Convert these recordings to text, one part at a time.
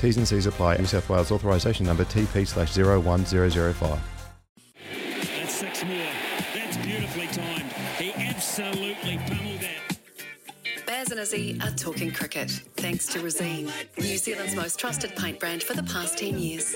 T's and C's apply. New South Wales authorisation number TP slash 01005. That's six more. That's beautifully timed. He absolutely pummeled that. Baz and Izzy are talking cricket, thanks to Resene, New Zealand's most trusted paint brand for the past 10 years.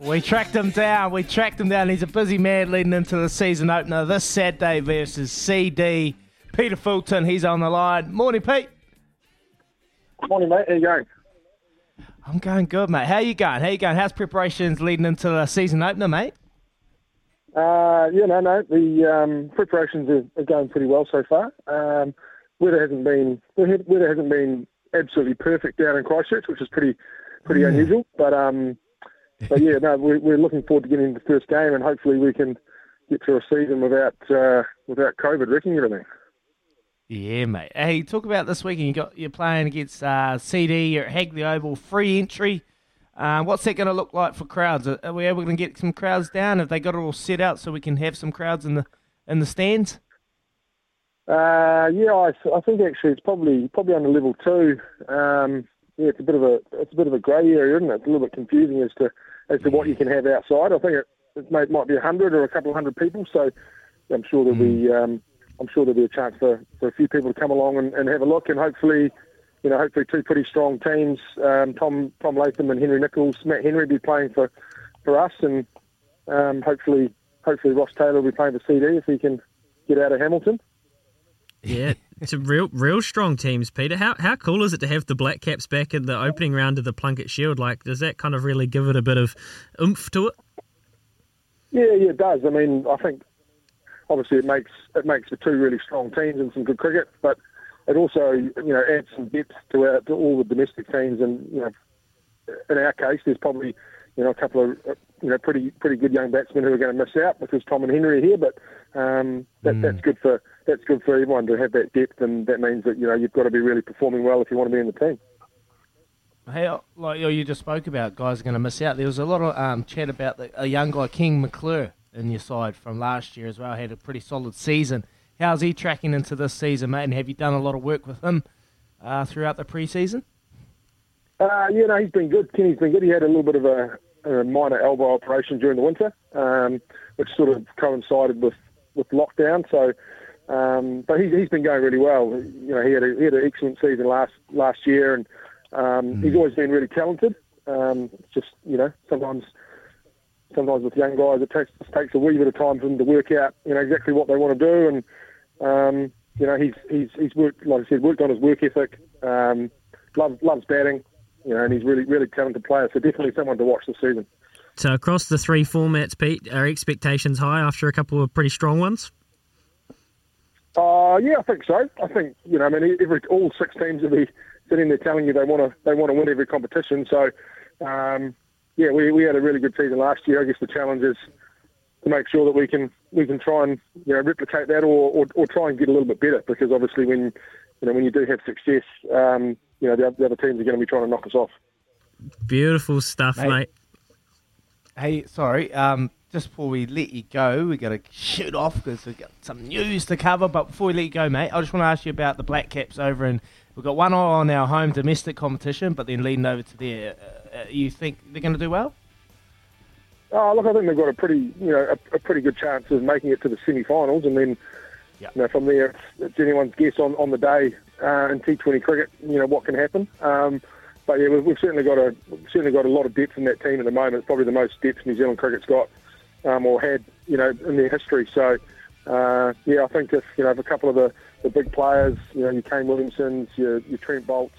We tracked him down. We tracked him down. He's a busy man leading into the season opener this Saturday versus CD. Peter Fulton, he's on the line. Morning, Pete. Morning, mate. How you going? I'm going good, mate. How you going? How you going? How's preparations leading into the season opener, mate? Uh, yeah, no, no. The um, preparations are, are going pretty well so far. Um, weather hasn't been weather hasn't been absolutely perfect down in Christchurch, which is pretty pretty Hmm. unusual. But um, but yeah, no, we're, we're looking forward to getting into the first game, and hopefully we can get through a season without uh, without COVID wrecking everything. Yeah, mate. Hey, talk about this weekend. You got you're playing against uh, CD. You're at Hagley Oval, free entry. Uh, what's that going to look like for crowds? Are, are we able to get some crowds down? Have they got it all set out so we can have some crowds in the in the stands? Uh, yeah, I, I think actually it's probably probably under level two. Um, yeah, it's a bit of a it's a bit of a grey area, isn't it? It's a little bit confusing as to as to what you can have outside. I think it, it may, might be a hundred or a couple of hundred people. So I'm sure there'll be um, I'm sure there'll be a chance for, for a few people to come along and, and have a look, and hopefully, you know, hopefully two pretty strong teams. Um, Tom Tom Latham and Henry Nicholls, Matt Henry will be playing for for us, and um, hopefully hopefully Ross Taylor will be playing for CD if he can get out of Hamilton. Yeah, it's a real, real strong teams, Peter. How how cool is it to have the Black Caps back in the opening round of the Plunkett Shield? Like, does that kind of really give it a bit of oomph to it? Yeah, yeah, it does. I mean, I think obviously it makes it makes for two really strong teams and some good cricket, but it also you know adds some depth to our, to all the domestic teams. And you know, in our case, there's probably you know a couple of uh, you know pretty pretty good young batsmen who are going to miss out because Tom and Henry are here. But um, that, that's good for that's good for everyone to have that depth, and that means that you know you've got to be really performing well if you want to be in the team. Hey, like you just spoke about, guys are going to miss out. There was a lot of um, chat about the, a young guy, Ken McClure, in your side from last year as well. Had a pretty solid season. How's he tracking into this season, mate? And have you done a lot of work with him uh, throughout the preseason? Uh, yeah, no, he's been good. Kenny's been good. He had a little bit of a, a minor elbow operation during the winter, um, which sort of coincided with, with lockdown. So, um, but he's, he's been going really well. You know, he had a, he had an excellent season last last year, and um, he's always been really talented. Um, just you know, sometimes sometimes with young guys, it takes it takes a wee bit of time for them to work out you know exactly what they want to do, and um, you know, he's he's he's worked like I said, worked on his work ethic. Um, loves loves batting. You know, and he's really really talented player. So definitely someone to watch this season. So across the three formats, Pete, are expectations high after a couple of pretty strong ones? Uh, yeah, I think so. I think you know, I mean, every all six teams will be sitting there telling you they want to they want to win every competition. So, um, yeah, we we had a really good season last year. I guess the challenge is to make sure that we can we can try and you know replicate that or or, or try and get a little bit better because obviously when you know when you do have success, um, you know the, the other teams are going to be trying to knock us off. Beautiful stuff, Mate. mate. Hey, sorry. Um, just before we let you go, we got to shoot off because we've got some news to cover. But before we let you go, mate, I just want to ask you about the Black Caps over and we've got one eye on our home domestic competition, but then leading over to there. Uh, uh, you think they're going to do well? Oh, look, I think they've got a pretty, you know, a, a pretty good chance of making it to the semi-finals, and then, you know, from there, it's, it's anyone's guess on, on the day uh, in T20 cricket, you know, what can happen. Um, but yeah, we've, we've certainly got a certainly got a lot of depth in that team at the moment. It's probably the most depth New Zealand cricket's got um, or had, you know, in their history. So uh, yeah, I think if you know if a couple of the, the big players, you know, your Kane Williamsons, your, your Trent Boults,